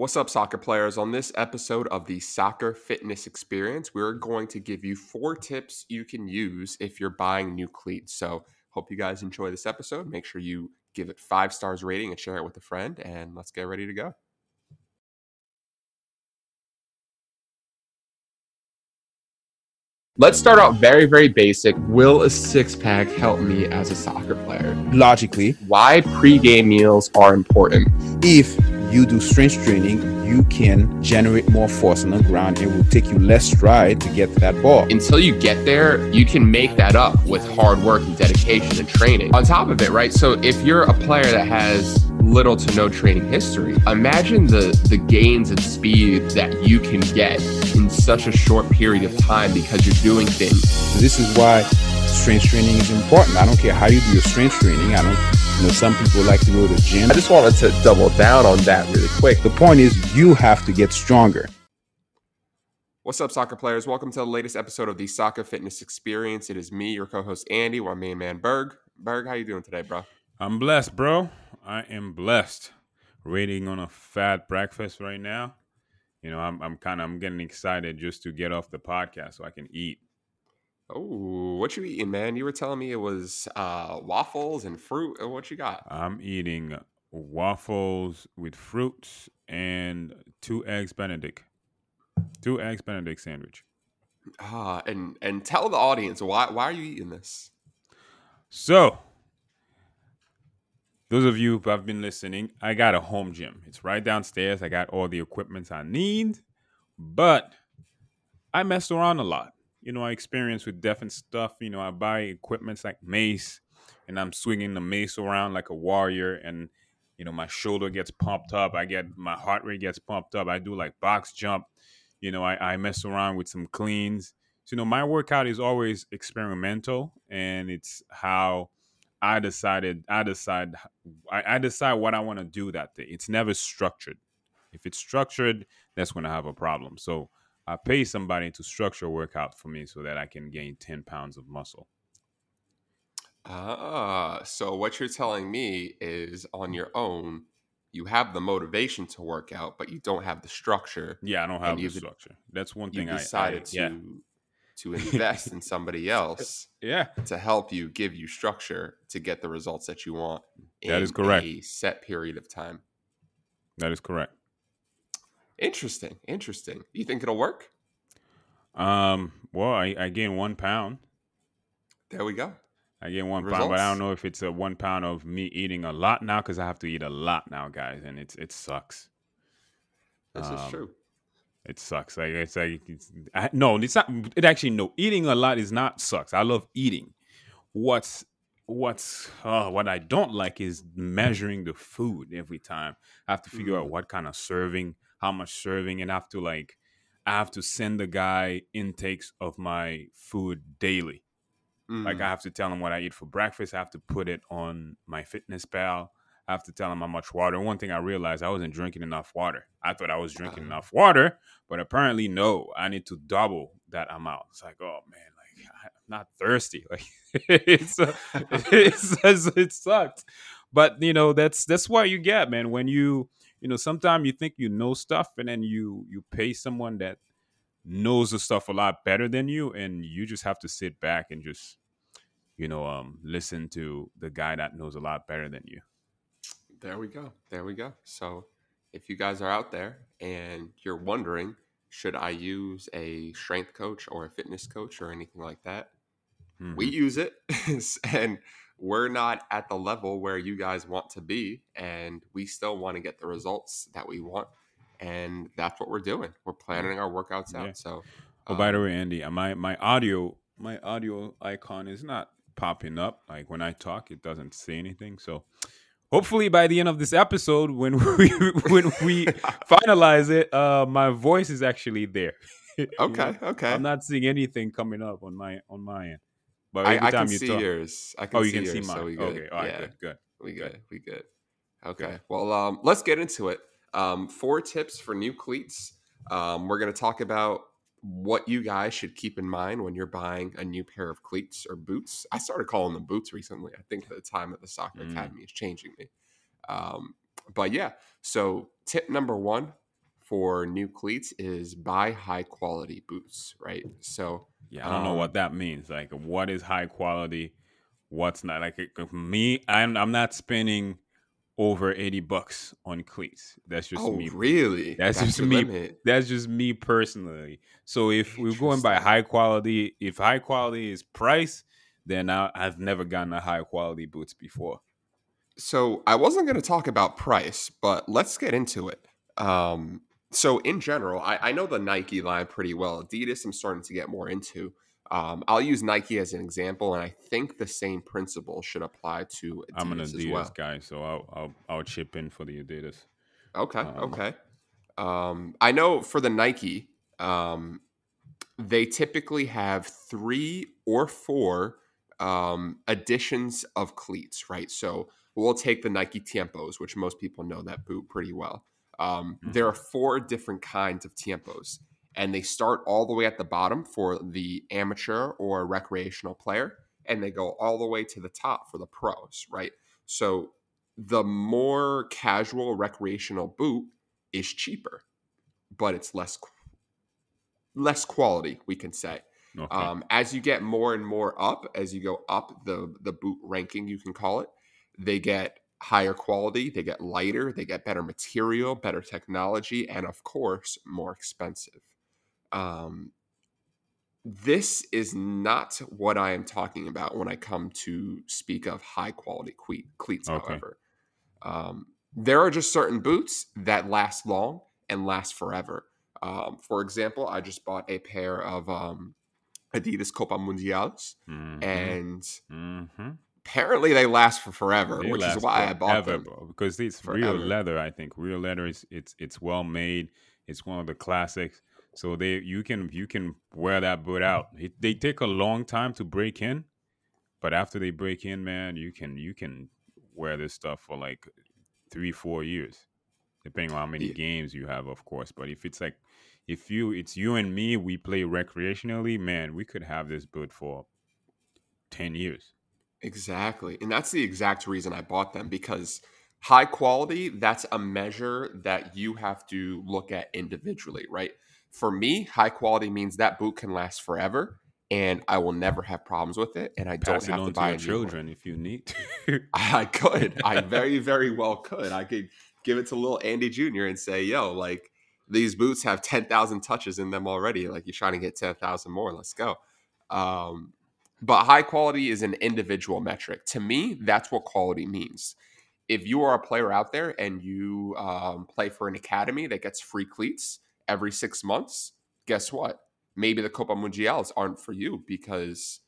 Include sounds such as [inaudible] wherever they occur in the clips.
What's up, soccer players? On this episode of the Soccer Fitness Experience, we're going to give you four tips you can use if you're buying new cleats. So, hope you guys enjoy this episode. Make sure you give it five stars rating and share it with a friend, and let's get ready to go. Let's start out very, very basic. Will a six pack help me as a soccer player? Logically, Why pregame meals are important. if you do strength training, you can generate more force on the ground. It will take you less stride to get to that ball. until you get there, you can make that up with hard work and dedication and training. On top of it, right? So if you're a player that has little to no training history, imagine the the gains and speed that you can get in such a short period of time because you're doing things. This is why strength training is important. I don't care how you do your strength training. I don't, you know, some people like to go to the gym. I just wanted to double down on that really quick. The point is, you have to get stronger. What's up, soccer players? Welcome to the latest episode of the Soccer Fitness Experience. It is me, your co-host Andy, my main man Berg. Berg, how you doing today, bro? I'm blessed, bro. I am blessed. Waiting on a fat breakfast right now. You know, I'm I'm kind of I'm getting excited just to get off the podcast so I can eat. Oh, what you eating, man? You were telling me it was uh, waffles and fruit. Uh, What you got? I'm eating waffles with fruits and two eggs Benedict. Two eggs Benedict sandwich. Ah, and and tell the audience why why are you eating this? So, those of you who have been listening, I got a home gym. It's right downstairs. I got all the equipment I need, but I messed around a lot. You know, I experience with different stuff. You know, I buy equipments like mace, and I'm swinging the mace around like a warrior, and you know, my shoulder gets pumped up. I get my heart rate gets pumped up. I do like box jump. You know, I, I mess around with some cleans. So, you know, my workout is always experimental, and it's how I decided. I decide. I, I decide what I want to do that day. It's never structured. If it's structured, that's when I have a problem. So I pay somebody to structure a workout for me so that I can gain ten pounds of muscle. Ah, so what you're telling me is on your own, you have the motivation to work out, but you don't have the structure. Yeah, I don't have the structure. That's one thing I- decided I, to yeah to [laughs] invest in somebody else yeah to help you give you structure to get the results that you want. That is in correct. A set period of time. that is correct. Interesting. Interesting. You think it'll work? Um, well, I, I gain one pound. There we go. I gain one pound, but I don't know if it's a one pound of me eating a lot now because I have to eat a lot now, guys, and it's it sucks. This is Um, true. It sucks. Like it's like it's, I, no, it's not. It actually no. Eating a lot is not sucks. I love eating. What's what's uh, what I don't like is measuring the food every time. I have to figure out Mm. what kind of serving, how much serving, and I have to like I have to send the guy intakes of my food daily. Like Mm. I have to tell him what I eat for breakfast. I have to put it on MyFitnessPal. I have to tell him how much water. One thing I realized I wasn't drinking enough water. I thought I was drinking Uh. enough water, but apparently no. I need to double that amount. It's like, oh man, like I'm not thirsty. [laughs] Like it's, uh, [laughs] [laughs] it's, it's it sucked. But you know that's that's what you get, man. When you you know sometimes you think you know stuff, and then you you pay someone that knows the stuff a lot better than you, and you just have to sit back and just you know um listen to the guy that knows a lot better than you. There we go. There we go. So, if you guys are out there and you're wondering, should I use a strength coach or a fitness coach or anything like that? We Mhm. use it, [laughs] and we're not at the level where you guys want to be, and we still want to get the results that we want, and that's what we're doing. We're planning our workouts out. Yeah. So, Oh, by the um, way, Andy, uh, my my audio my audio icon is not popping up. Like when I talk, it doesn't say anything. So hopefully by the end of this episode, when [laughs] we when we [laughs] finalize it, uh, my voice is actually there. [laughs] You know? okay, okay. I'm not seeing anything coming up on my on my end. But I, I can see talk, yours. I can oh, you see can yours, see mine. So we good. okay, all right, yeah. good, good. We Good. good. We good. Okay. Good. Well, um, let's get into it. Um, four tips for new cleats. Um, we're going to talk about what you guys should keep in mind when you're buying a new pair of cleats or boots. I started calling them boots recently. I think the time at the soccer Mm. academy is changing me. Um, but yeah, so tip number one for new cleats is buy high quality boots, right? So Yeah, I don't know um, what that means. Like, what is high quality? What's not? Like, me, I'm I'm not spending over eighty bucks on cleats. That's just oh me. really? That's, just me. limit. That's just me personally. So if we're going by high quality, if high quality is price, then I, I've never gotten a high quality boots before. So I wasn't going to talk about price, but let's get into it. Um, so in general, I, I know the Nike line pretty well. Adidas, I'm starting to get more into. Um, I'll use Nike as an example, and I think the same principle should apply to Adidas I'm an as Adidas well. guy, so I'll, I'll I'll chip in for the Adidas. Okay, Um, okay. Um, I know for the Nike, um, they typically have three or four um, additions of cleats, right? So we'll take the Nike Tiempos, which most people know that boot pretty well. Um, There are four different kinds of Tiempos, and they start all the way at the bottom for the amateur or recreational player, and they go all the way to the top for the pros, right? So the more casual recreational boot is cheaper, but it's less less quality, we can say. Okay. Um, as you get more and more up, as you go up the the boot ranking, you can call it, they get higher quality, they get lighter, they get better material, better technology, and of course, more expensive. Um, this is not what I am talking about when I come to speak of high quality cle- cleats. Okay. However, um, there are just certain boots that last long and last forever. Um, for example, I just bought a pair of um, Adidas Copa Mundiales, Mhm. and Mhm. Apparently they last for forever, They which is why I bought them. bro, because it's Forever. real leather. I think real leather is it's it's well made. It's one of the classics. So they you can you can wear that boot out. It, they take a long time to break in, but after they break in, man, you can you can wear this stuff for like three four years, depending on how many Yeah. games you have, of course. But if it's like if you it's you and me, we play recreationally, man, we could have this boot for ten years. Exactly. And that's the exact reason I bought them because high quality, that's a measure that you have to look at individually, right? For me, high quality means that boot can last forever and I will never have problems with it and I don't it have to to buy your a new one. children if you need. [laughs] I could. I [laughs] very, very well could. I could give it to little Andy Jr. and say, yo, like these boots have 10,000 touches in them already. Like you're trying to get 10,000 more. Let's go. Um, but high quality is an individual metric. To me, that's what quality means. If you are a player out there and you um, play for an academy that gets free cleats every six months, guess what? Maybe the Copa Mundiales aren't for you because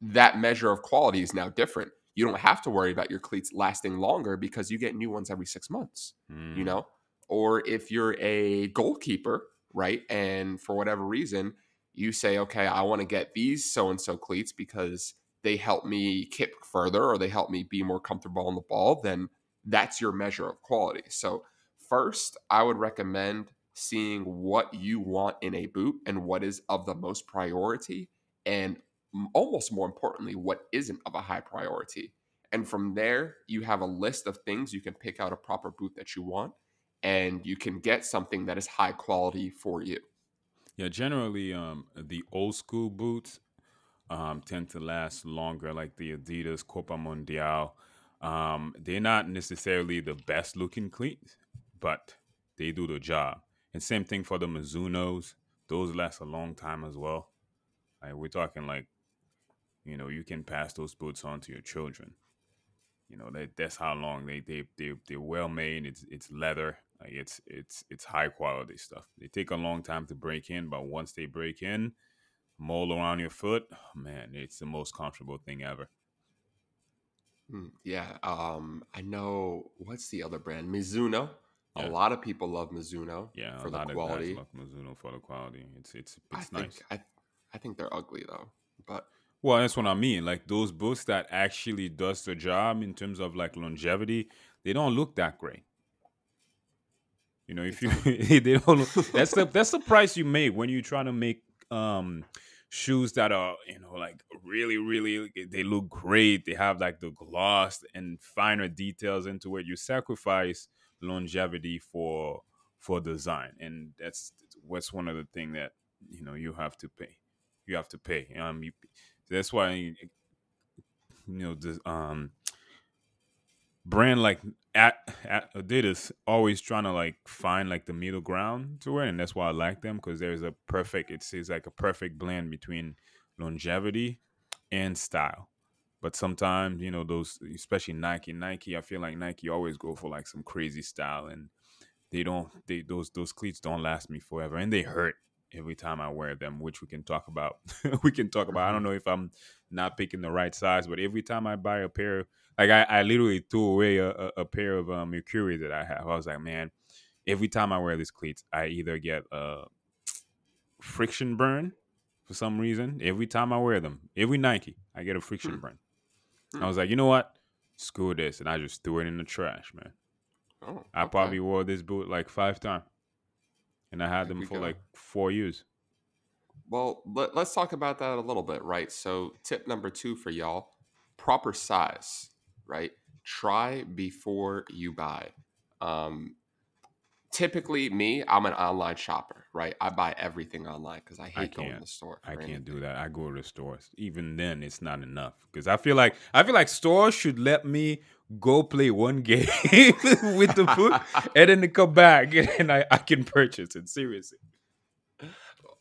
that measure of quality is now different. You don't have to worry about your cleats lasting longer because you get new ones every six months, you Mm. know? Or if you're a goalkeeper, right? And for whatever reason, you say, okay, I want to get these so and so cleats because they help me kick further or they help me be more comfortable on the ball, then that's your measure of quality. So, first, I would recommend seeing what you want in a boot and what is of the most priority and almost more importantly, what isn't of a high priority. And from there, you have a list of things you can pick out a proper boot that you want, and you can get something that is high quality for you. Yeah, generally, um, the old school boots um, tend to last longer, like the Adidas Copa Mundial. Um, they're not necessarily the best looking cleats, but they do the job. And same thing for the Mizunos; those last a long time as well. Like we're talking like, you know, you can pass those boots on to your children. You know that that's how long they they they they're well made. It's it's leather. Like it's it's it's high quality stuff. They take a long time to break in, but once they break in, mold around your foot, oh, man, it's the most comfortable thing ever. Mm, Yeah, um, I know what's the other brand? Mizuno. Yeah. A lot of people love Mizuno Yeah, for a the lot quality. love Mizuno for the quality. It's it's I it's think nice. I, I think they're ugly though. But Well, that's what I mean. Like those boots that actually does the job in terms of like longevity, they don't look that great. You know, if you [laughs] [laughs] they don't that's the that's the price you make when you try to make um shoes that are you know like really really they look great. They have like the gloss and finer details into it. You sacrifice longevity for for design, and that's what's one of the thing that you know you have to pay. You have to pay. Um, you, that's why you know the um brand like at, at Adidas always trying to like find like the middle ground to it, and that's why I like them because there's a perfect. It's, it's like a perfect blend between longevity and style. But sometimes you know those, especially Nike. Nike, I feel like Nike always go for like some crazy style, and they don't. They those those cleats don't last me forever, and they hurt every time I wear them, which we can talk about. [laughs] we can talk about. I don't mm-hmm. know if I'm not picking the right size, but every time I buy a pair, like I, I literally threw away a, a, a pair of um, Mercury that I have. I was like, man, every time I wear these cleats, I either get a friction burn for some reason. Every time I wear them, every Nike, I get a friction hmm. burn. I hmm. was like, you know what? Screw this, and I just threw it in the trash, man. Oh, okay. I probably wore this boot like five times and I had them for go. like four years. Well, let, us talk about that a little bit, right? So, tip number two for y'all proper size, right? Try before you buy. Um, typically, me, I'm an online shopper, right? I buy everything online because I hate I going to the store. I can't do that. I go to the stores. Even then, it's not enough because I feel like I feel like stores should let me go play one game [laughs] with the boot and then come back and I, I can purchase it. Seriously.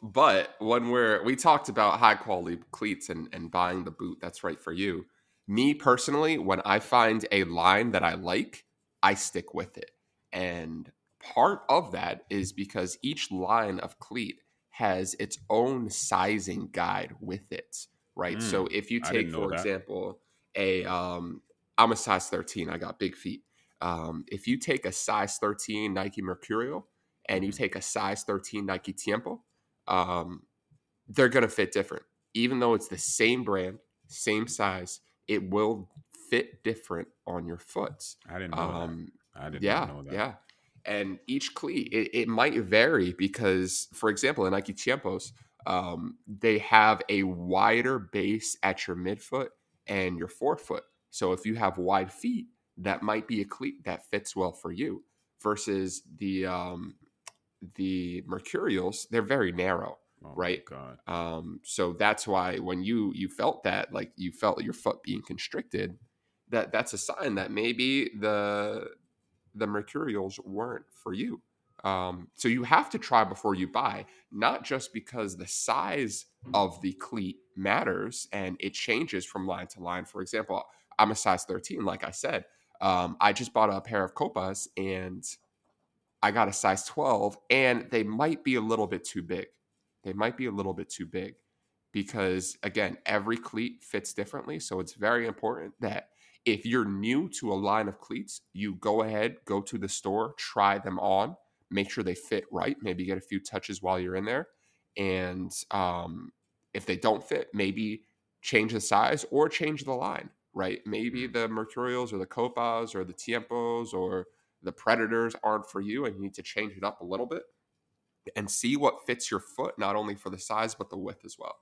But when we're we talked about high quality cleats and, and buying the boot that's right for you. Me personally, when I find a line that I like, I stick with it. And part of that is because each line of cleat has its own sizing guide with it, right? Mm, so if you take, for that. example, a um, I'm a size 13. I got big feet. Um, if you take a size 13 Nike Mercurial and you mm-hmm. take a size 13 Nike Tiempo, um, they're going to fit different. Even though it's the same brand, same size, it will fit different on your foot. I didn't know um, that. I didn't yeah, know that. Yeah. And each cleat, it, it, might vary because, for example, in Nike Tiempos, um, they have a wider base at your midfoot and your forefoot. So if you have wide feet, that might be a cleat that fits well for you. Versus the um, the Mercurials, they're very narrow, oh right? Um, so that's why when you you felt that, like you felt your foot being constricted, that that's a sign that maybe the the Mercurials weren't for you. Um, so you have to try before you buy, not just because the size of the cleat matters and it changes from line to line. For example, I'm a size 13, like I said. Um, I just bought a pair of Copas and I got a size 12, and they might be a little bit too big. They might be a little bit too big because, again, every cleat fits differently. So it's very important that if you're new to a line of cleats, you go ahead, go to the store, try them on, make sure they fit right, maybe get a few touches while you're in there. And um, if they don't fit, maybe change the size or change the line right? Maybe mm-hmm. the Mercurials or the Copas or the Tiempos or the Predators aren't for you and you need to change it up a little bit and see what fits your foot, not only for the size, but the width as well.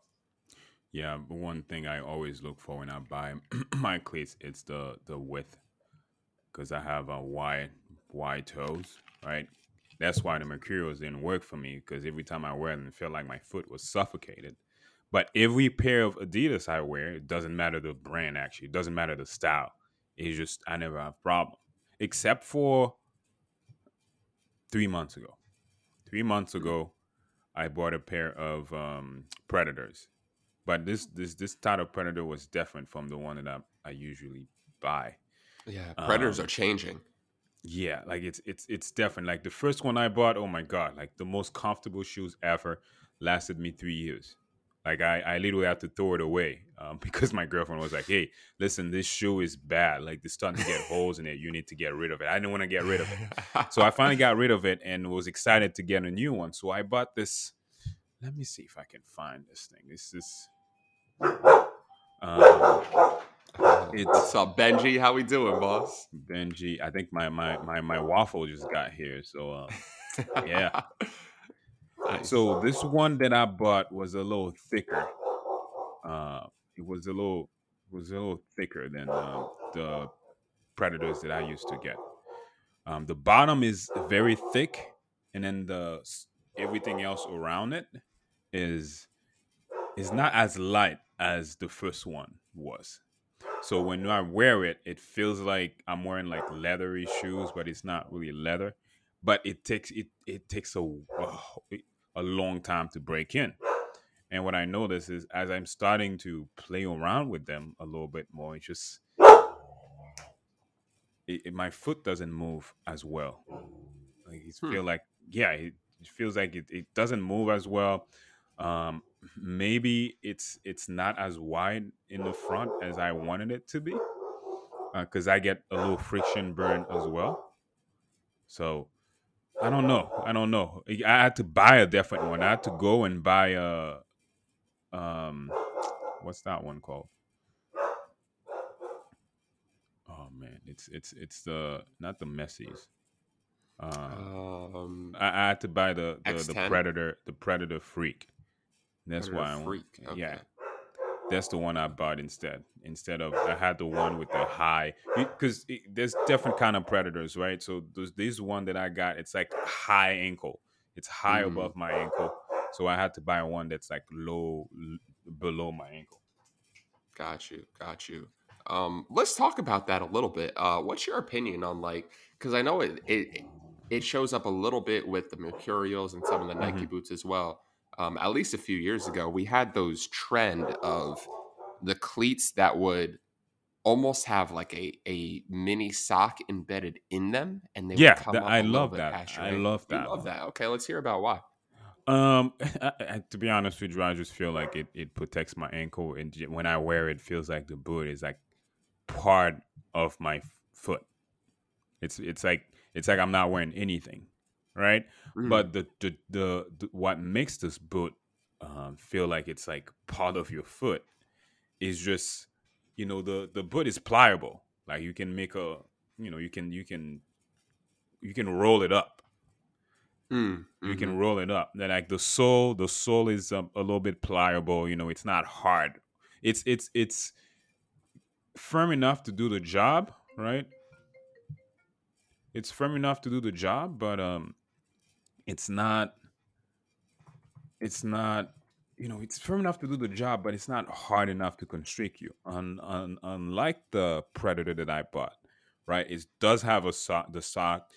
Yeah, but one thing I always look for when I buy [clears throat] my cleats, it's the the width, because I have a wide wide toes, right? That's why the Mercurials didn't work for me because every time I wear them, it felt like my foot was suffocated. But every pair of Adidas I wear, it doesn't matter the brand actually, it doesn't matter the style. It's just I never have problem. Except for three months ago. Three months ago, I bought a pair of um, Predators. But this this this type of Predator was different from the one that I, I usually buy. Yeah, Predators um, are changing. Yeah, like it's it's it's different. Like the first one I bought, oh my god, like the most comfortable shoes ever, lasted me three years. Like I, I literally had to throw it away um, [laughs] because my girlfriend was like, "Hey, listen, this shoe is bad. Like it's starting to get [laughs] holes in it. You need to get rid of it." I didn't want to get rid of it, so I finally [laughs] got rid of it and was excited to get a new one. So I bought this. Let me see if I can find this thing. This is. Um, it's Benji? How we doing, boss? Benji, I think my my my, my waffle just got here. So uh, yeah. So this one that I bought was a little thicker. Uh, it was a little was a little thicker than uh, the predators that I used to get. Um, the bottom is very thick, and then the everything else around it is is not as light as the first one was. So when I wear it, it feels like I'm wearing like leathery shoes, but it's not really leather. But it takes it it takes a a long time to break in. And what I notice is as I'm starting to play around with them a little bit more, it just it, it, my foot doesn't move as well. Like it hmm. feel like yeah, it, it feels like it, it doesn't move as well. Um, maybe it's it's not as wide in the front as I wanted it to be because uh, I get a little friction burn as well. So I don't know. I don't know. I had to buy a different one. I had to go and buy a um what's that one called? Oh man, it's it's it's the not the Messies. Uh, um, I, I, had to buy the the, the Predator the Predator Freak. That's Predator why I Freak. Okay. Yeah, that's the one I bought instead. Instead of I had the one with the high because there's different kind of predators, right? So there's this one that I got. It's like high ankle. It's high mm. above my ankle. So I had to buy one that's like low below my ankle. Got you. Got you. Um, let's talk about that a little bit. Uh, what's your opinion on like? Because I know it, it it shows up a little bit with the Mercurials and some of the Nike mm-hmm. boots as well um, at least a few years ago, we had those trend of the cleats that would almost have like a, a mini sock embedded in them, and they yeah, the, I love that. I love that. I love that. Okay, let's hear about why. Um, [laughs] I, I, to be honest with you, I just feel like it, it protects my ankle, and when I wear it, it feels like the boot is like part of my foot. It's it's like it's like I'm not wearing anything right? Mm-hmm. But the, the, the the what makes this boot um, feel like it's like part of your foot is just you know the the boot is pliable. Like you can make a you know you can you can you can roll it up. Mm-hmm. You can mm-hmm. roll it up. Then like the sole, the sole is um, a little bit pliable. You know, it's not hard. It's it's it's firm enough to do the job, right? It's firm enough to do the job, but um, it's not it's not you know it's firm enough to do the job but it's not hard enough to constrict you. Un, un, unlike the predator that i bought right? It does have a sock the sock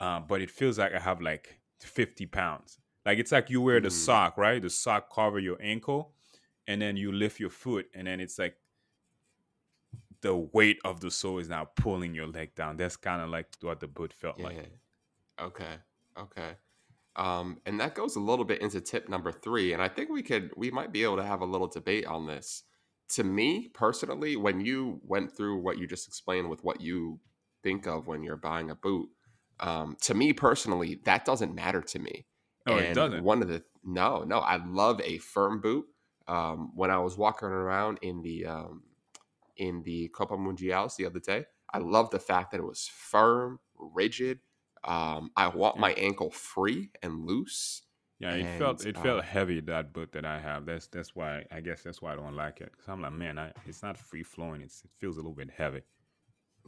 uh, but it feels like i have like 50 pounds. Like it's like you wear the mm. sock right? The sock cover your ankle and then you lift your foot and then it's like the weight of the sole is now pulling your leg down. That's kind of like what the boot felt yeah. like. Okay. Okay um, and that goes a little bit into tip number three. And I think we could, we might be able to have a little debate on this. To me personally, when you went through what you just explained with what you think of when you're buying a boot, um, to me personally, that doesn't matter to me. Oh, and it doesn't. One of the no, no, I love a firm boot. Um, when I was walking around in the um, in the Copa Mundials the other day, I love the fact that it was firm, rigid, um, I want my ankle free and loose. Yeah, it and, felt it felt um heavy that boot that I have. That's that's why I guess that's why I don't like it. Cause I'm like, man, I, it's not free flowing. It's it feels a little bit heavy.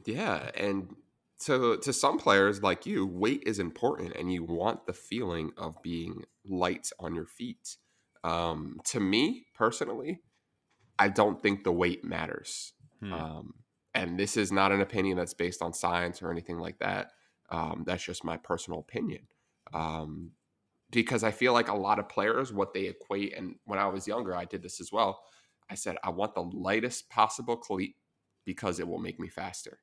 Yeah, and to to some players like you, weight is important, and you want the feeling of being light on your feet. Um, to me personally, I don't think the weight matters. Hmm. Um, and this is not an opinion that's based on science or anything like that. Um, that's just my personal opinion. Um, because I feel like a lot of players, what they equate, and when I was younger, I did this as well. I said, I want the lightest possible cleat because it will make me faster.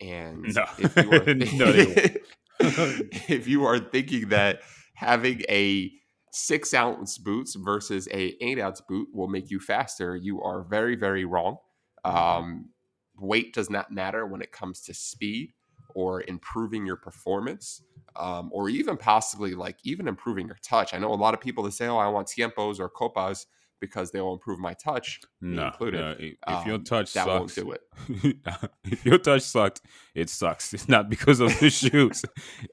And no. if, you are [laughs] th- [laughs] if you are thinking that having a six ounce boots versus a eight ounce boot will make you faster, you are very, very wrong. Mm-hmm. Um, weight does not matter when it comes to speed or improving your performance um, or even possibly like even improving your touch. I know a lot of people that say, "Oh, I want tiempos or copas because they will improve my touch." No, included. no. If um, your touch that sucks, won't do it. [laughs] if your touch sucks, it sucks. It's not because of the [laughs] shoes.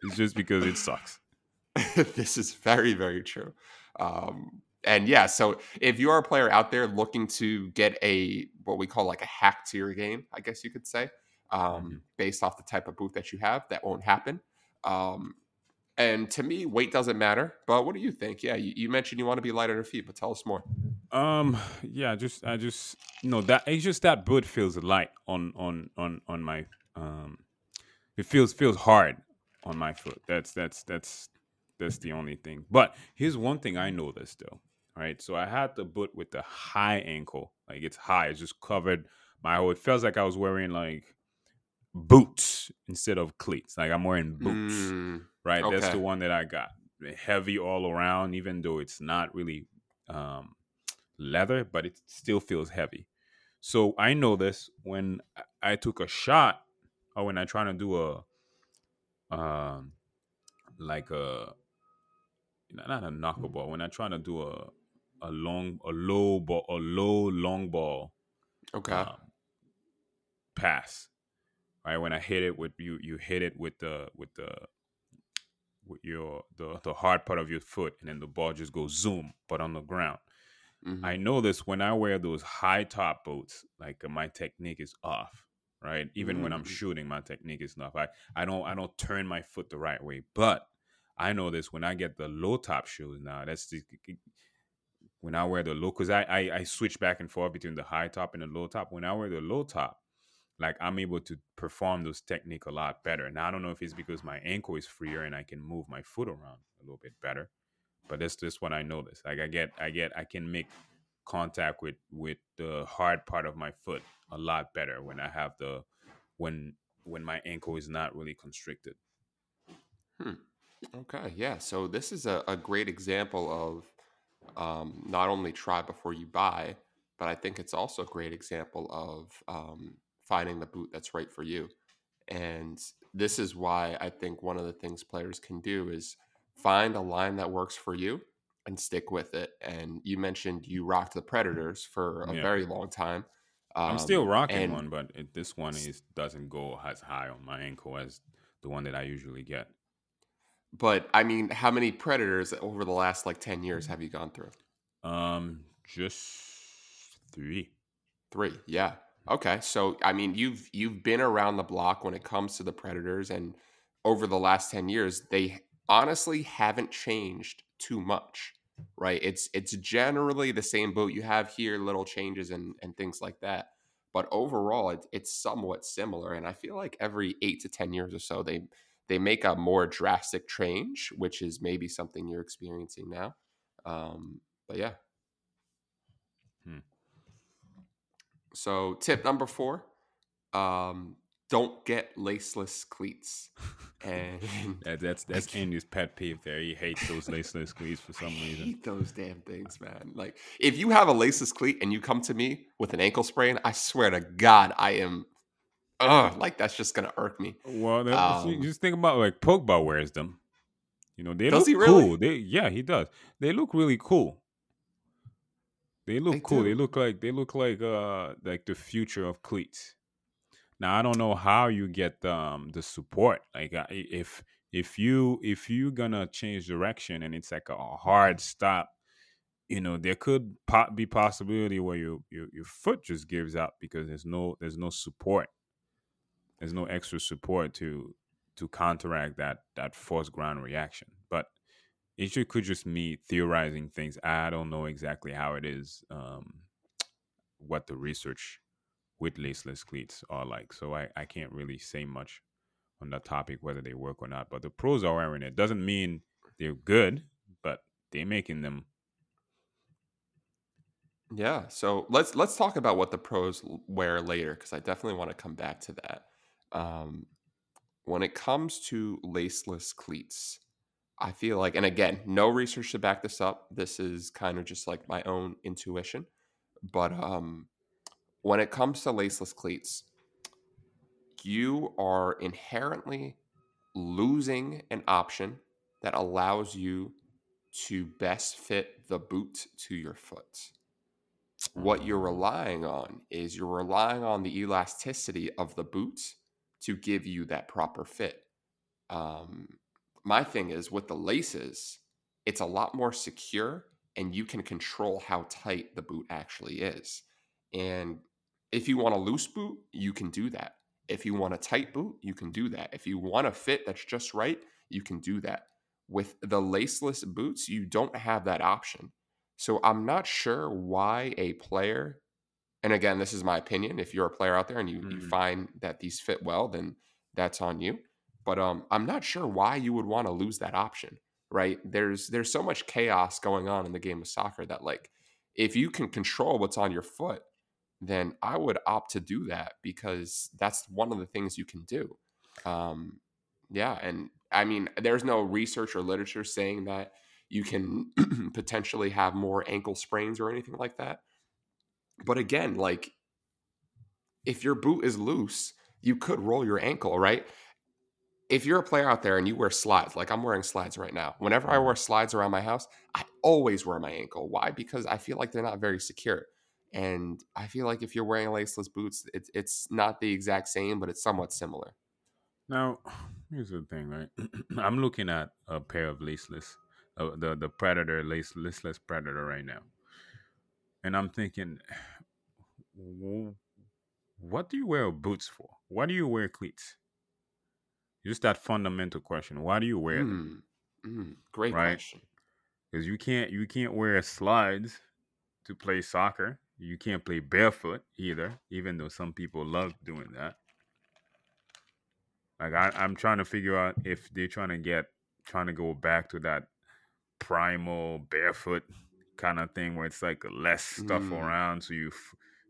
It's just because it sucks. [laughs] this is very very true. Um, and yeah, so if you are a player out there looking to get a what we call like a hack to your game, I guess you could say, um, mm-hmm. based off the type of boot that you have. That won't happen. Um, And to me, weight doesn't matter. But what do you think? Yeah, you, you mentioned you want to be light on your feet, but tell us more. Um, [sighs] yeah, just I just no that it's just that boot feels light on on on on my um, it feels feels hard on my foot. That's that's that's that's the only thing. But here's one thing I know noticed though. Right, so I had the boot with the high ankle, like it's high, it's just covered my whole. It feels like I was wearing like boots instead of cleats. Like I'm wearing boots, Mm, right? That's the one that I got. Heavy all around, even though it's not really um, leather, but it still feels heavy. So I know this when I- I took a shot, or when I try to do a, um, like a, not a knuckleball. When I try to do a, a long, a low ball, a low long ball, okay. um, pass. Right when I hit it with you, you hit it with the with the with your the the hard part of your foot, and then the ball just goes zoom, but on the ground. Mhm. I know this when I wear those high top boots, like uh, my technique is off. Right, even when I'm Mm. shooting, my technique is off. I I don't I don't turn my foot the right way, but I know this when I get the low top shoes now. That's the when I wear the low because I, I I switch back and forth between the high top and the low top. When I wear the low top, like I'm able to perform those technique a lot better. Now I don't know if it's because my ankle is freer and I can move my foot around a little bit better, but that's just what I notice. Like I get I get I can make contact with with the hard part of my foot a lot better when I have the when when my ankle is not really constricted. Okay, yeah. So this is a, a great example of um, not only try before you buy, but I think it's also a great example of um, finding the boot that's right for you. And this is why I think one of the things players can do is find a line that works for you and stick with it. And you mentioned you rocked the Predators for a Yeah. very long time. I'm still Um, rocking one, but it, this one is doesn't go as high on my ankle as the one that I usually get. But I mean, how many Predators over the last like 10 years have you gone through? Um, just three. Three, yeah. Okay, so I mean, you've you've been around the block when it comes to the Predators, and over the last ten years, they honestly haven't changed too much, right? It's it's generally the same boat you have here, little changes and and things like that. But overall, it, it's somewhat similar, and I feel like every eight to ten years or so, they they make a more drastic change, which is maybe something you're experiencing now. Um, but yeah. Hmm. So tip number four, um, don't get laceless cleats. [laughs] And That, that's that's Andy's pet peeve. There, he hates those laceless cleats for I some reason. hate those damn things, man. Like if you have a laceless cleat and you come to me with an ankle sprain, I swear to God, I am, ugh, like that's just gonna irk me. Well, that, Um, just think about like Pogba wears them. You know, they Does look he really? cool. They yeah, he does. They look really cool. They look They cool. They look like they look like uh like the future of cleats. Now I don't know how you get um the support. Like uh, if if you if you gonna change direction and it's like a hard stop, you know there could be possibility where your, your your foot just gives out because there's no there's no support. There's no extra support to to counteract that that forced ground reaction. It ju- could just me theorizing things. I don't know exactly how it is, um, what the research with laceless cleats are like. So I, I can't really say much on that topic, whether they work or not. But the pros are wearing it. Doesn't mean they're good, but they're making them. Yeah. So let's let's talk about what the pros wear later because I definitely want to come back to that. Um, when it comes to laceless cleats, I feel like, and again, no research to back this up. This is kind of just like my own intuition. But um, when it comes to laceless cleats, you are inherently losing an option that allows you to best fit the boot to your foot. What you're relying on is you're relying on the elasticity of the boot to give you that proper fit. Um, my thing is with the laces, it's a lot more secure and you can control how tight the boot actually is. And if you want a loose boot, you can do that. If you want a tight boot, you can do that. If you want a fit that's just right, you can do that. With the laceless boots, you don't have that option. So I'm not sure why a player, and again, this is my opinion. If you're a player out there and you, mm-hmm. you find that these fit well, then that's on you. But um, I'm not sure why you would want to lose that option, right? There's there's so much chaos going on in the game of soccer that like if you can control what's on your foot, then I would opt to do that because that's one of the things you can do. Um, yeah, and I mean, there's no research or literature saying that you can [clears throat] potentially have more ankle sprains or anything like that. But again, like if your boot is loose, you could roll your ankle, right? If you're a player out there and you wear slides, like I'm wearing slides right now, whenever I wear slides around my house, I always wear my ankle. Why? Because I feel like they're not very secure. And I feel like if you're wearing laceless boots, it's it's not the exact same, but it's somewhat similar. Now, [sighs] here's the thing, right? [clears throat] I'm looking at a pair of laceless, uh, the the Predator lace, laceless Predator right now, and I'm thinking, [sighs] what do you wear boots for? Why do you wear cleats? Just that fundamental question. Why do you wear them? Mm, mm, great right? question. Because you can't you can't wear slides to play soccer. You can't play barefoot either, even though some people love doing that. Like I, I'm trying to figure out if they're trying to get trying to go back to that primal barefoot kind of thing where it's like less stuff mm. around, so you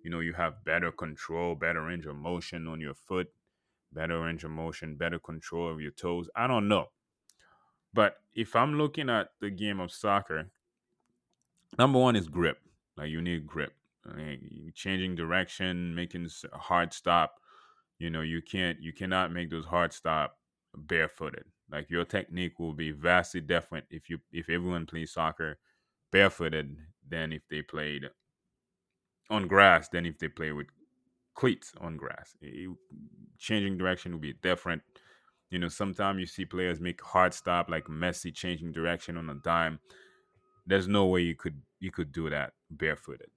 you know you have better control, better range of motion on your foot better range of motion, better control of your toes. I don't know. But if I'm looking at the game of soccer, number one is grip. Like you need grip. changing direction, making a hard stop. You know, you can't you cannot make those hard stop barefooted. Like your technique will be vastly different if you if everyone plays soccer barefooted than if they played on grass than if they play with cleats on grass. It, changing direction will be different. You know, sometimes you see players make hard stop like Messi changing direction on a dime. There's no way you could you could do that barefooted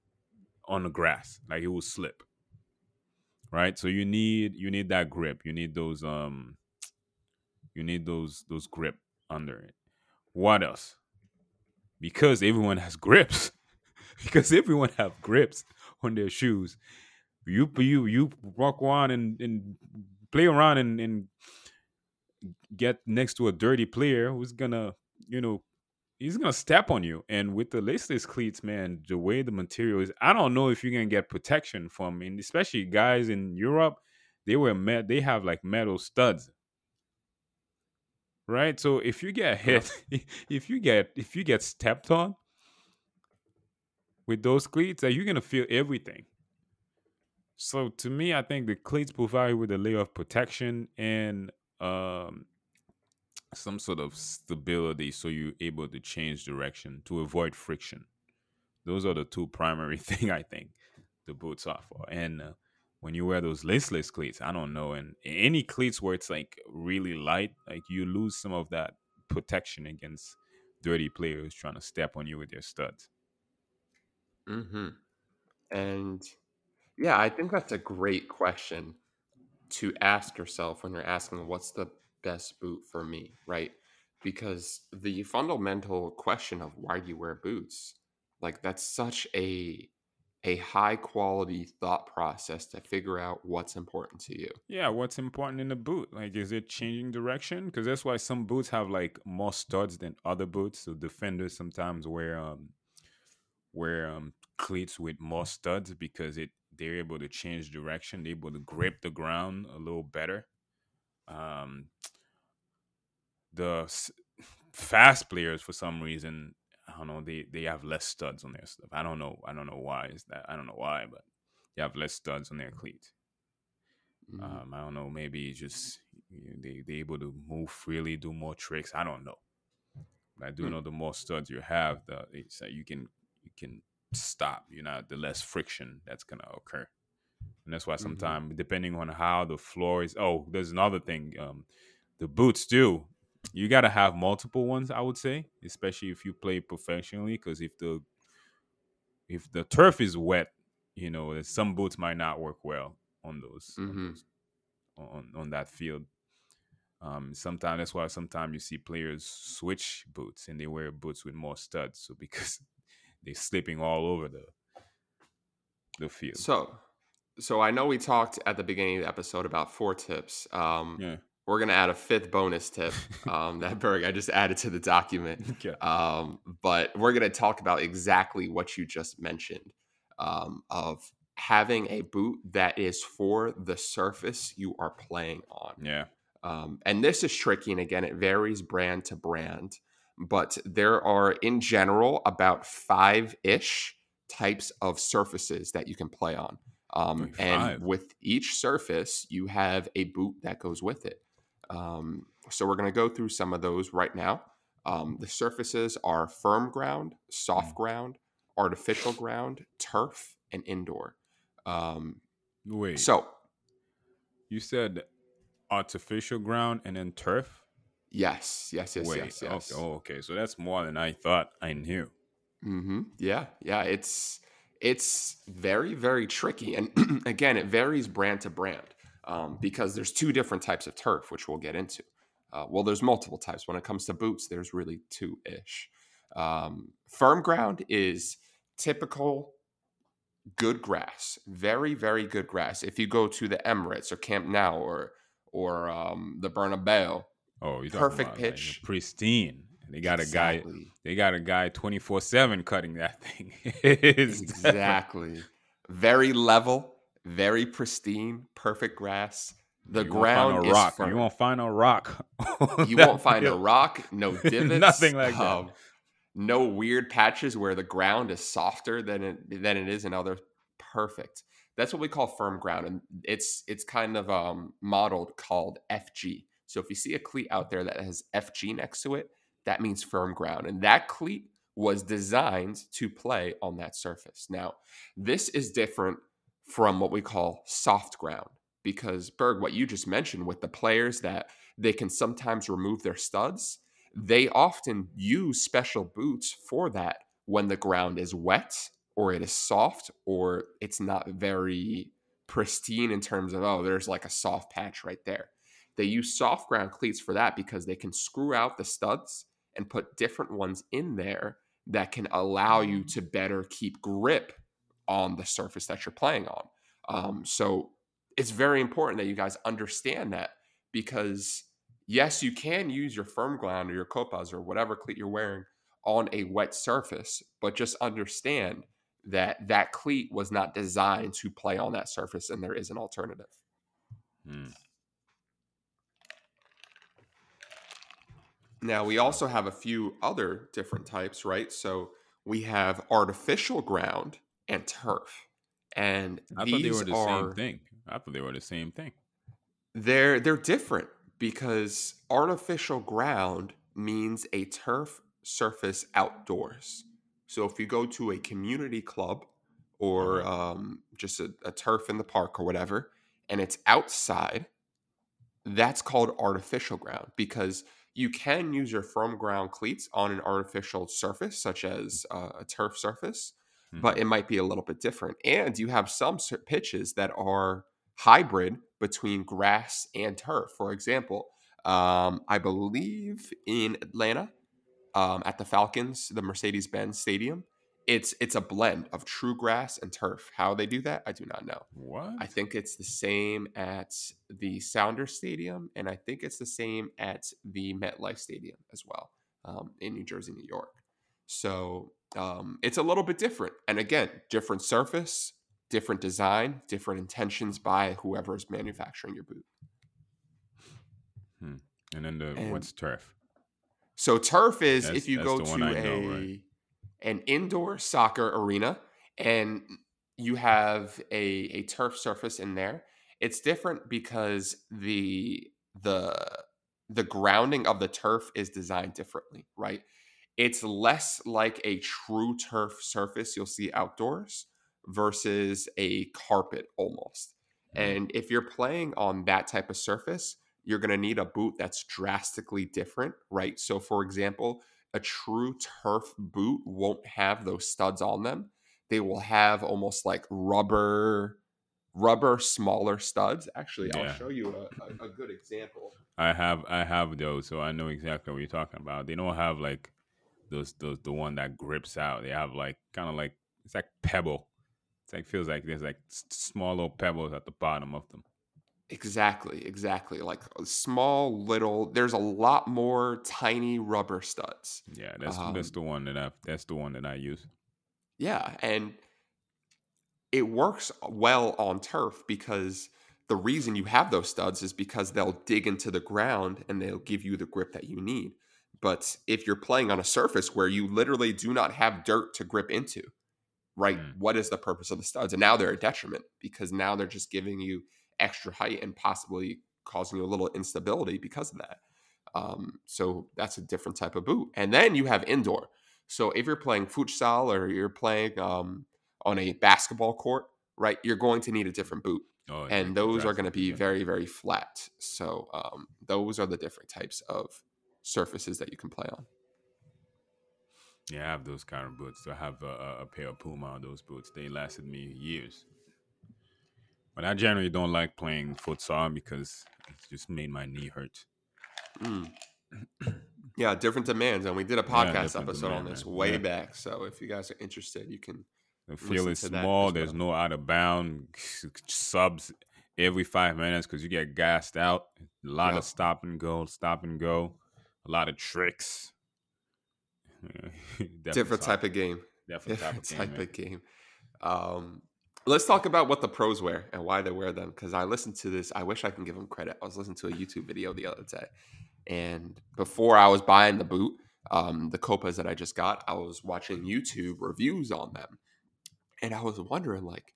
on the grass. Like it will slip. Right? So you need you need that grip. You need those um you need those those grip under it. What else? Because everyone has grips. [laughs] because everyone have grips on their shoes you you you walk around and, and play around and, and get next to a dirty player who's gonna you know he's gonna step on you. And with the laceless cleats man the way the material is i don't know if you're gonna get protection from and especially guys in europe they were met they have like metal studs. Right? So if you get hit [laughs] if you get if you get stepped on with those cleats like, you're gonna feel everything so to me, I think the cleats provide with a layer of protection and um, some sort of stability, so you're able to change direction to avoid friction. Those are the two primary [laughs] thing I think the boots are for. And uh, when you wear those laceless cleats, I don't know, and any cleats where it's like really light, like you lose some of that protection against dirty players trying to step on you with their studs. Hmm. And yeah, I think that's a great question to ask yourself when you're asking what's the best boot for me, right? Because the fundamental question of why do you wear boots, like that's such a a high quality thought process to figure out what's important to you. Yeah, what's important in a boot? Like, is it changing direction? Because that's why some boots have like more studs than other boots. So defenders sometimes wear um wear um cleats with more studs because it they're able to change direction. They're able to grip the ground a little better. Um, the s- fast players, for some reason, I don't know. They they have less studs on their stuff. I don't know. I don't know why is that. I don't know why, but they have less studs on their cleats. Mm-hmm. Um, I don't know. Maybe just you know, they they able to move freely, do more tricks. I don't know. But I do mm-hmm. know the more studs you have, the it's, uh, you can you can stop, you know, the less friction that's going to occur. And that's why sometimes, mm-hmm. depending on how the floor is, oh, there's another thing. Um, the boots too. You got to have multiple ones, I would say, especially if you play professionally. Because if the if the turf is wet, you know, some boots might not work well on those, mm-hmm. on, those on, on that field. Um, sometimes that's why sometimes you see players switch boots and they wear boots with more studs. So because they're slipping all over the the field. So, so I know we talked at the beginning of the episode about four tips. Um, yeah. We're gonna add a fifth bonus tip [laughs] um, that Berg I just added to the document. [laughs] Okay. Um, but we're gonna talk about exactly what you just mentioned um, of having a boot that is for the surface you are playing on. Yeah. Um, and this is tricky, and again, it varies brand to brand. But there are, in general, about five ish types of surfaces that you can play on. Um, and with each surface, you have a boot that goes with it. Um, so we're going to go through some of those right now. Um, the surfaces are firm ground, soft Mm. ground, artificial ground, turf, and indoor. Um, Wait. so, you said artificial ground and then turf? Yes, yes, yes, Wait. yes, yes. Okay. Oh, okay. So that's more than I thought I knew. hmm Yeah, yeah. It's it's very very tricky, and [clears throat] again, it varies brand to brand um, because there's two different types of turf, which we'll get into. Uh, well, there's multiple types. When it comes to boots, there's really two ish. Um, firm ground is typical good grass, very very good grass. If you go to the Emirates or Camp Nou or or um, the Bernabeu, Oh, you Perfect about, like, pitch. pristine. They got a guy. They got a guy twenty four seven cutting that [laughs] thing. Different. exactly. Very level, very pristine, perfect grass. The You won't ground find a is rock. firm. You won't find a rock. [laughs] You won't find a rock, no [laughs] divots, Nothing like that. um, no weird patches where the ground is softer than it than it is in other. Perfect. That's what we call firm ground, and it's it's kind of um, modeled called FG. So if you see a cleat out there that has FG next to it, that means firm ground, and that cleat was designed to play on that surface. Now, this is different from what we call soft ground because Berg, what you just mentioned with the players that they can sometimes remove their studs, they often use special boots for that when the ground is wet or it is soft or it's not very pristine in terms of oh there's like a soft patch right there. They use soft ground cleats for that because they can screw out the studs and put different ones in there that can allow you to better keep grip on the surface that you're playing on. Um, so it's very important that you guys understand that because yes, you can use your firm ground or your copas or whatever cleat you're wearing on a wet surface, but just understand that that cleat was not designed to play on that surface and there is an alternative. Hmm. Now, we also have a few other different types, right? So we have artificial ground and turf. And I these thought they were the are same thing. I thought they were the same thing. they're they're different because artificial ground means a turf surface outdoors. So if you go to a community club or um, just a, a turf in the park or whatever, and it's outside, that's called artificial ground because you can use your firm ground cleats on an artificial surface, such as uh, a turf surface, but it might be a little bit different. And you have some pitches that are hybrid between grass and turf. For example, um, I believe in Atlanta um, at the Falcons, the Mercedes Benz Stadium, it's it's a blend of true grass and turf. How they do that, I do not know. What? I think it's the same at the Sounders Stadium, and I think it's the same at the MetLife Stadium as well um, in New Jersey, New York. So um, it's a little bit different. And again, different surface, different design, different intentions by whoever is manufacturing your boot. and then the and- what's turf? So turf is That's- if you go to a? An indoor soccer arena and you have a, a turf surface in there. It's different because the the the grounding of the turf is designed differently, right? It's less like a true turf surface you'll see outdoors versus a carpet almost. Mhm. And if you're playing on that type of surface, you're going to need a boot that's drastically different, right? So, for example, a true turf boot won't have those studs on them. They will have almost like rubber, rubber smaller studs. Actually, I'll show you a, a, a good example. I have I have those, so I know exactly what you're talking about. They don't have like those those the one that grips out. They have like kind of like it's like pebble. It's like feels like there's like small little pebbles at the bottom of them. Exactly, exactly. Like a small little. There's a lot more tiny rubber studs. Yeah, that's um, that's the one that I that's the one that I use. Yeah, and it works well on turf because the reason you have those studs is because they'll dig into the ground and they'll give you the grip that you need. But if you're playing on a surface where you literally do not have dirt to grip into, right? Mm. What is the purpose of the studs? And now they're a detriment because now they're just giving you extra height and possibly causing you a little instability because of that. Um, so that's a different type of boot. And then you have indoor. So if you're playing futsal or you're playing um, on a basketball court, right, you're going to need a different boot. Oh, yeah, and those are going to be very, very flat. So um, those are the different types of surfaces that you can play on. Yeah, I have those kind of boots. I have a, a pair of Puma on those boots. They lasted me years. But I generally don't like playing futsal because it just made my knee hurt. Mm. [clears throat] yeah, different demands, and we did a podcast yeah, episode demand, on this man. way yeah. back. So if you guys are interested, you can. The field is small. There's no out of bound [laughs] subs every five minutes because you get gassed out. A lot of stop and go, stop and go, a lot of tricks. [laughs] different type of game. Different type of game. Type of game. Um, Let's talk about what the pros wear and why they wear them. Because I listened to this. I wish I can give them credit. I was listening to a YouTube video the other day, and before I was buying the boot, um, the Copas that I just got, I was watching YouTube reviews on them, and I was wondering, like,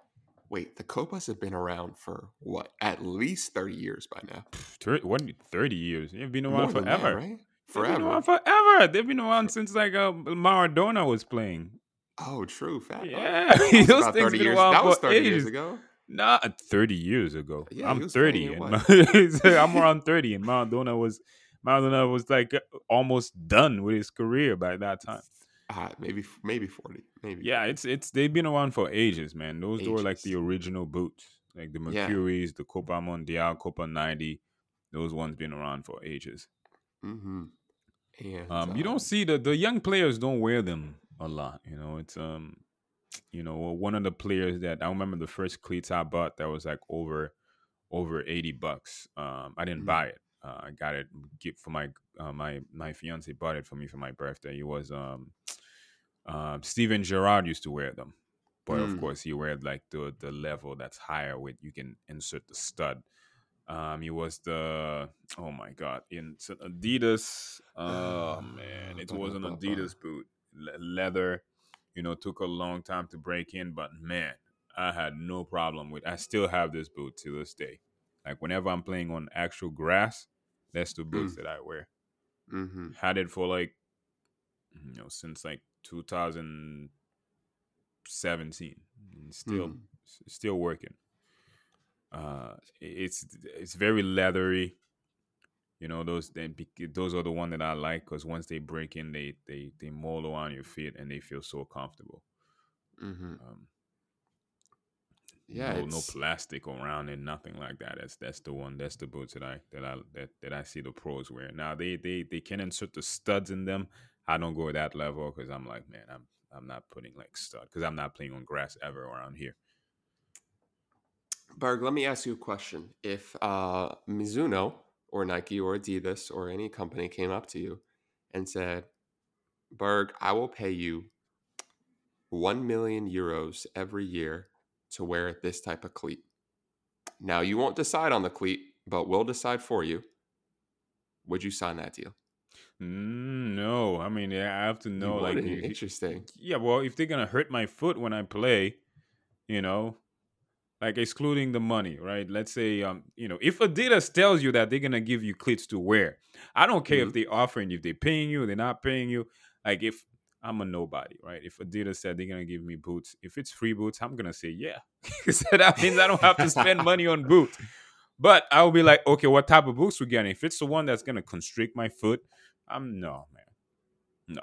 wait, the Copas have been around for what? At least thirty years by now. 30, what? Thirty years? They've been around More forever, that, right? Forever. They've been around forever. They've been around since like uh, Maradona was playing. Oh, true. Fat. Yeah, [laughs] those things 30 years. That was 30 ages. years ago. Nah, 30 years ago. Yeah, I'm 30. And [laughs] I'm around 30, and Maradona was Maradona was like almost done with his career by that time. Uh, maybe maybe 40. Maybe. Yeah, it's it's they've been around for ages, man. Those ages. were like the original boots. Like the Mercuries, yeah. the Copa Mundial, Copa 90. Those ones been around for ages. Mm-hmm. And, um, you don't um see the the young players don't wear them a lot. You know, it's um, you know, one of the players that I remember the first cleats I bought that was like over over eighty bucks. Um, I didn't mm-hmm. buy it. Uh, I got it for my uh, my my fiance bought it for me for my birthday. It was um, uh, Steven Gerrard used to wear them, but mm. of course he wear like the the level that's higher with you can insert the stud. Um, he was the oh my god in Adidas. Oh [sighs] man, it was an Adidas boot leather. You know, took a long time to break in, but man, I had no problem with. I still have this boot to this day. Like whenever I'm playing on actual grass, that's the boots mm. that I wear. Mm-hmm. Had it for like, you know, since like 2017. Still, mm. still working. Uh, it's it's very leathery. You know those then those are the one that I like because once they break in, they they they mold on your feet and they feel so comfortable. Mm-hmm. Um, yeah, no, no plastic around it, nothing like that. That's that's the one. That's the boots that I that I that, that I see the pros wear. Now they they they can insert the studs in them. I don't go that level because I'm like, man, I'm I'm not putting like stud because I'm not playing on grass ever around here. Berg, let me ask you a question. If uh, Mizuno or Nike or Adidas or any company came up to you and said, Berg, I will pay you 1 million euros every year to wear this type of cleat. Now, you won't decide on the cleat, but we'll decide for you. Would you sign that deal? Mm, no, I mean, yeah, I have to know. like, interesting. Yeah, well, if they're gonna hurt my foot when I play, you know, like excluding the money, right? Let's say, um, you know, if Adidas tells you that they're gonna give you cleats to wear, I don't care mm-hmm. if they're offering you, if they're paying you, they're not paying you. Like if I'm a nobody, right? If Adidas said they're gonna give me boots, if it's free boots, I'm gonna say yeah. [laughs] so that means I don't have to spend [laughs] money on boots. But I will be like, okay, what type of boots we getting? If it's the one that's gonna constrict my foot, I'm no man, no.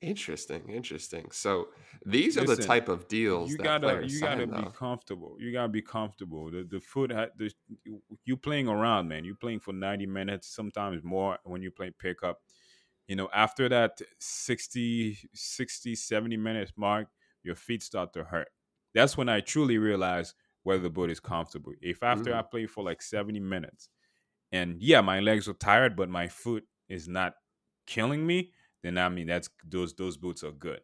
Interesting, interesting. So these are the type of deals you that gotta players you gotta sign, be though. comfortable. You gotta be comfortable. The the foot ha- the you playing around, man. You playing for 90 minutes, sometimes more when you play pickup. You know, after that 60, 60, 70 minutes mark, your feet start to hurt. That's when I truly realize whether the boot is comfortable. If after I Mhm, play for like 70 minutes and yeah, my legs are tired, but my foot is not killing me, then I mean that's those those boots are good.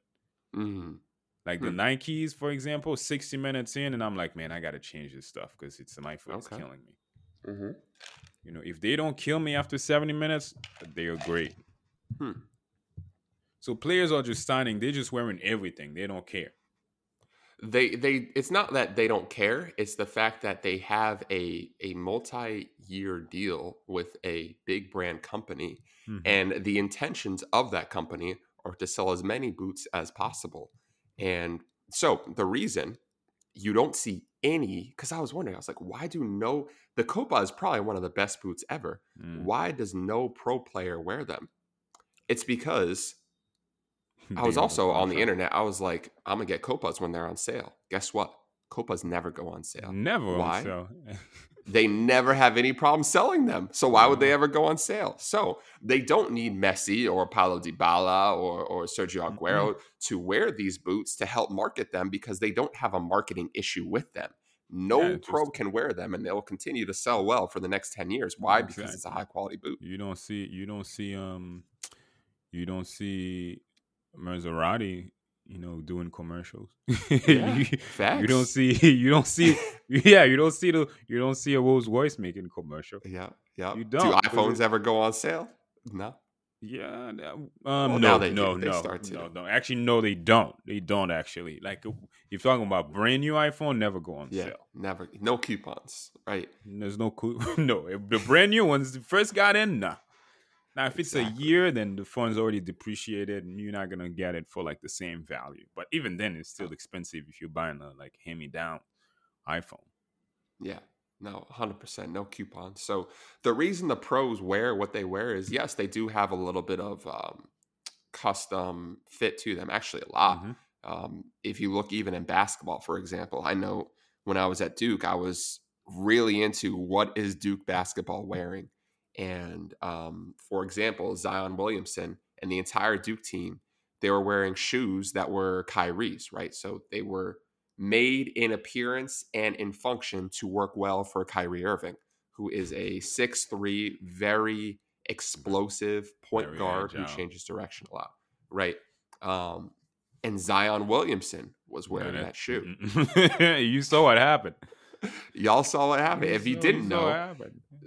mhm, Like the hmm, Nikes, for example, 60 minutes in, and I'm like, man, I gotta change this stuff because it's my foot is killing me. mhm, You know, if they don't kill me after 70 minutes, they are great. hmm. So players are just signing, they're just wearing everything. They don't care. They they it's not that they don't care, it's the fact that they have a a multi-year deal with a big brand company Mhm. and the intentions of that company are to sell as many boots as possible. And so the reason you don't see any because I was wondering, I was like, why do no the Copa is probably one of the best boots ever. Mm. Why does no pro player wear them? It's because I was They have a also on the internet. I was like, I'm gonna get Copas when they're on sale. Guess what? Copas never go on sale. Never Why? They never have any problem selling them. So why would they ever go on sale? So they don't need Messi or Paulo Dybala or, or Sergio. Aguero to wear these boots to help market them because they don't have a marketing issue with them. No Yeah, pro can wear them and they'll continue to sell well for the next 10 years. Why? Because it's a high quality boot. You don't see you don't see um you don't see Maserati, you know, doing commercials. [laughs] Yeah. you, you don't see [laughs] you don't see [laughs] yeah, you don't see the you don't see a Rolls Royce making commercial. Yeah. Yeah. You Do don't because iPhones ever go on sale? No. yeah, Well, um now no, they no. They no, start to. no, no. Actually no they don't. They don't actually. Like if you're talking about brand new iPhone, never go on Yeah. sale. Never. No coupons. Right. There's no clue. no, the brand new ones first got in, nah. Now, if it's a year, then the fund's already depreciated, and you're not gonna get it for like the same value. But even then, it's still expensive if you're buying a like hand-me-down iPhone. Yeah. No, 100%. No coupons. So the reason the pros wear what they wear is yes, they do have a little bit of um, custom fit to them, actually, a lot. hmm Um, if you look even in basketball, for example, I know when I was at Duke, I was really into what is Duke basketball wearing. And um, for example, Zion Williamson and the entire Duke team, they were wearing shoes that were Kyrie's, right? So they were made in appearance and in function to work well for Kyrie Irving, who is a 6'3, very explosive point Very guard who changes direction a lot, right? Um, and Zion Williamson was wearing that shoe. [laughs] you saw what happened. Y'all saw what [laughs] happened. If you didn't know,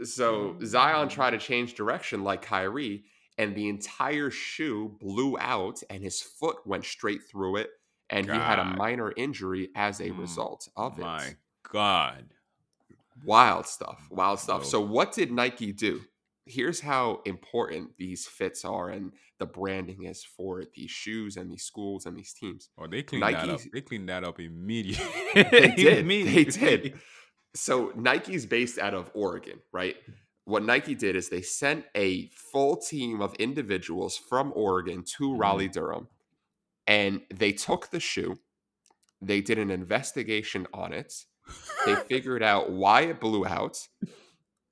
so Zion tried to change direction like Kyrie, and the entire shoe blew out, and his foot went straight through it, and he had a minor injury as a Mm, result of it. My. God. Wild stuff. Wild stuff. So, what did Nike do? Here's how important these fits are and the branding is for these shoes and these schools and these teams. Oh, they cleaned that up. They cleaned that up immediately. [laughs] [laughs] They did. They did. So Nike's based out of Oregon, right? What Nike did is they sent a full team of individuals from Oregon to. Raleigh mm-hmm. Durham and they took the shoe. They did an investigation on it. They [laughs] figured out why it blew out.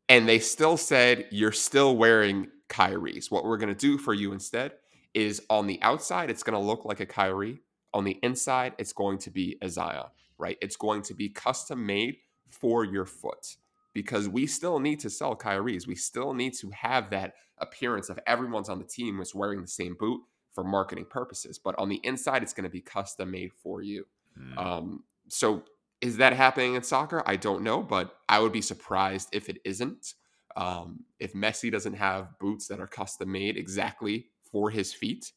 And they still said, You're still wearing Kyrie's. What we're going to do for you instead is on the outside, it's going to look like a Kyrie. On the inside, it's going to be a Zion, right? It's going to be custom made for your foot because we still need to sell Kyrie's. We still need to have that appearance of everyone's on the team was wearing the same boot for marketing purposes. But on the inside, it's going to be custom made for you. Mm. Um, so is that happening in soccer? I don't know, but I would be surprised if it isn't. Um, if Messi doesn't have boots that are custom made exactly for his feet,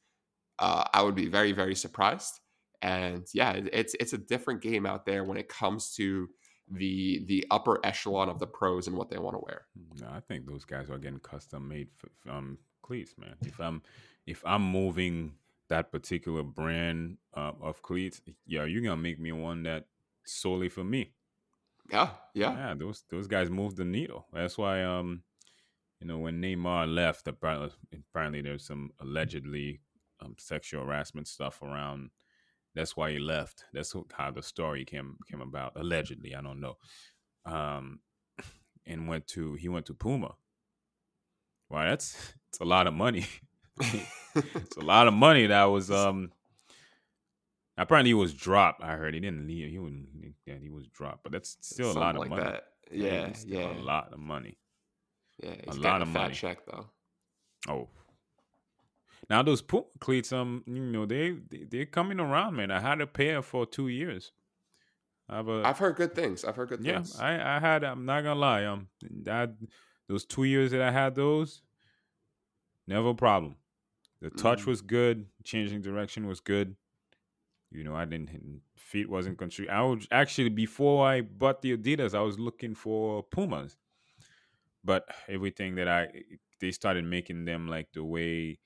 uh, I would be very, very surprised. And yeah, it's it's a different game out there when it comes to the the upper echelon of the pros and what they want to wear. No, I think those guys are getting custom made um cleats, man. If I'm if I'm moving that particular brand uh, of cleats, yeah, you're gonna make me one that solely for me. Yeah, yeah, Yeah, those those guys moved the needle. That's why um, you know, when Neymar left, apparently apparently there's some allegedly um, sexual harassment stuff around. That's why he left. That's how the story came came about. Allegedly, I don't know. Um, [clears throat] and went to he went to Puma. Wow, that's [laughs] it's a lot of money. [laughs] it's a lot of money that was [laughs] um apparently he was dropped. I heard he didn't leave. He wouldn't. Yeah, he was dropped, but that's still Something a lot of like money. that. Yeah, yeah, a lot of money. yeah. A lot a of fat money. check though. Oh. Now those Puma cleats, um, you know, they, they they're coming around, man. I had a pair for two years. I have a I've heard good things. I've heard good yeah. things. I I had. I'm not gonna lie. Um, that those two years that I had those, never a problem. The touch Mhm. was good. Changing direction was good. You know, I didn't feet wasn't control. I would actually before I bought the Adidas, I was looking for Pumas, but everything that I they started making them like the way,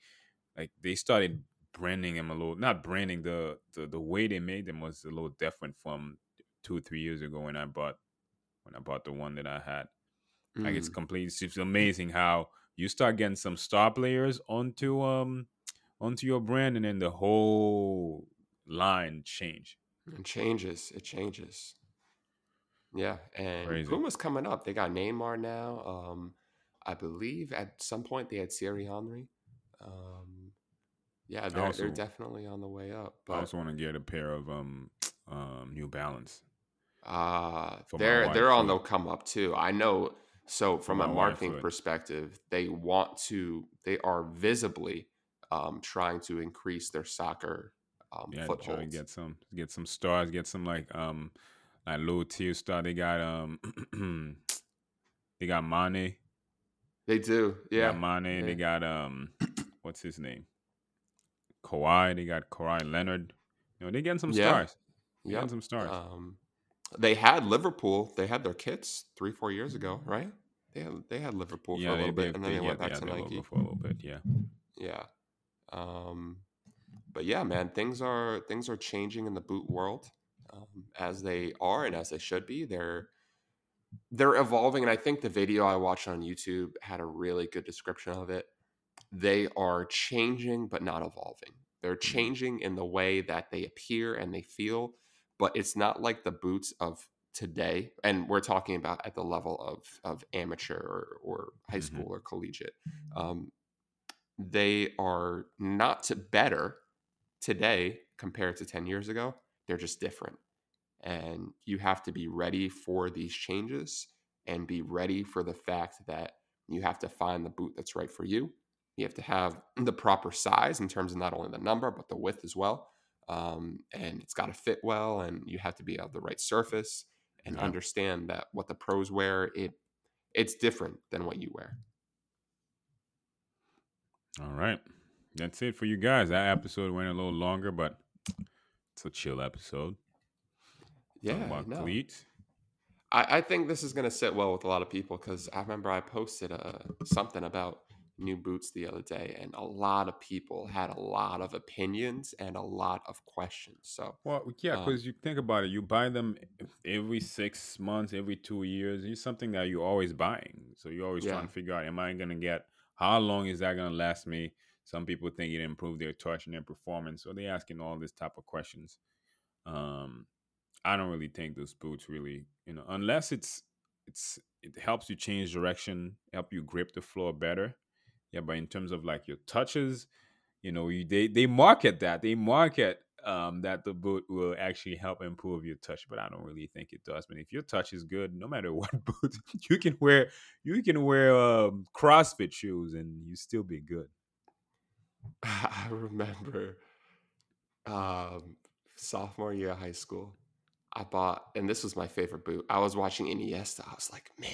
like they started branding them a little. Not branding the the the way they made them was a little different from two or three years ago when I bought when I bought the one that I had. Like it's Mm. complete. It's amazing how you start getting some star players onto um onto your brand, and then the whole line change. It changes. It changes. Yeah, and Crazy. Puma's coming up. They got Neymar now. Um, I believe at some point they had Thierry Henry. Um, yeah, they're also- they're definitely on the way up. But I also want to get a pair of um um New Balance. uh, they're they're on the come up too. I know. So from a marketing perspective, they want to. They are visibly um, trying to increase their soccer um, Yeah, try to footholds. get some get some stars, get some like um like low tier star. They got um [clears throat] they got Mane. They do. They Yeah. got Mane. yeah. They got um [clears throat] what's his name? Kawhi. They got Kawhi Leonard. You know, they getting some Yeah. stars. They getting some stars. Um, they had Liverpool. They had their kits three, four years ago, right? They had they had Liverpool for a little bit, and then they, went yeah, back to Nike. for a little bit. Yeah. Yeah. Um, but yeah, man, things are things are changing in the boot world um, as they are and as they should be. They're they're evolving, and I think the video I watched on YouTube had a really good description of it. They are changing, but not evolving. They're changing in the way that they appear and they feel, but it's not like the boots of today. And we're talking about at the level of of amateur or, or high Mhm. school or collegiate. Um, they are not to better today compared to 10 years ago. They're just different. And you have to be ready for these changes and be ready for the fact that you have to find the boot that's right for you. You have to have the proper size in terms of not only the number, but the width as well. Um, and it's got to fit well, and you have to be of the right surface and Yeah. understand that what the pros wear, it it's different than what you wear. All right. That's it for you guys. That episode went a little longer, but it's a chill episode. Yeah, Talking about no. cleats. I, I think this is going to sit well with a lot of people because I remember I posted uh, something about new boots the other day, and a lot of people had a lot of opinions and a lot of questions. So Well, yeah, Um, because you think about it, you buy them every six months, every two years. It's something that you're always buying. So you're always Yeah. trying to figure out, am I going to get, how long is that going to last me? Some people think it improve their touch and their performance. So they're asking all this type of questions. Um, I don't really think those boots really, you know, unless it's, it's, it helps you change direction, help you grip the floor better. Yeah, but in terms of like your touches, you know, you, they they market that. They market um, that the boot will actually help improve your touch, but I don't really think it does. But if your touch is good, no matter [laughs] what boot you can wear, you can wear um, CrossFit shoes and you still be good. [laughs] I remember um, sophomore year of high school, I bought, and this was my favorite boot. I was watching Iniesta. I was like, man,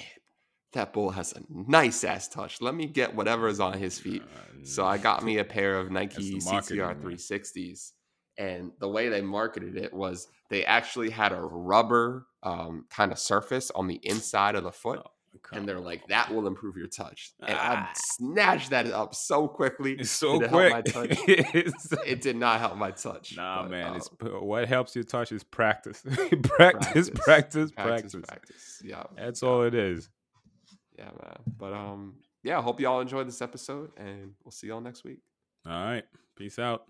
that bull has a nice ass touch. Let me get whatever is on his feet. So I got me a [laughs] pair of Nike CTR man. 360s. And the way they marketed it was they actually had a rubber um, kind of surface on the inside of the foot. And they're like, that will improve your touch. And I Ah. snatched that up so quickly. it's so it quick. touch? [laughs] It did not help my touch. nah, but, man. It's um, p- what helps your touch is practice, [laughs] practice, practice, practice. practice. Yeah. That's yeah, all it is. Yeah, man. But um, yeah, I hope you all enjoyed this episode and we'll see y'all next week. All right. Peace out.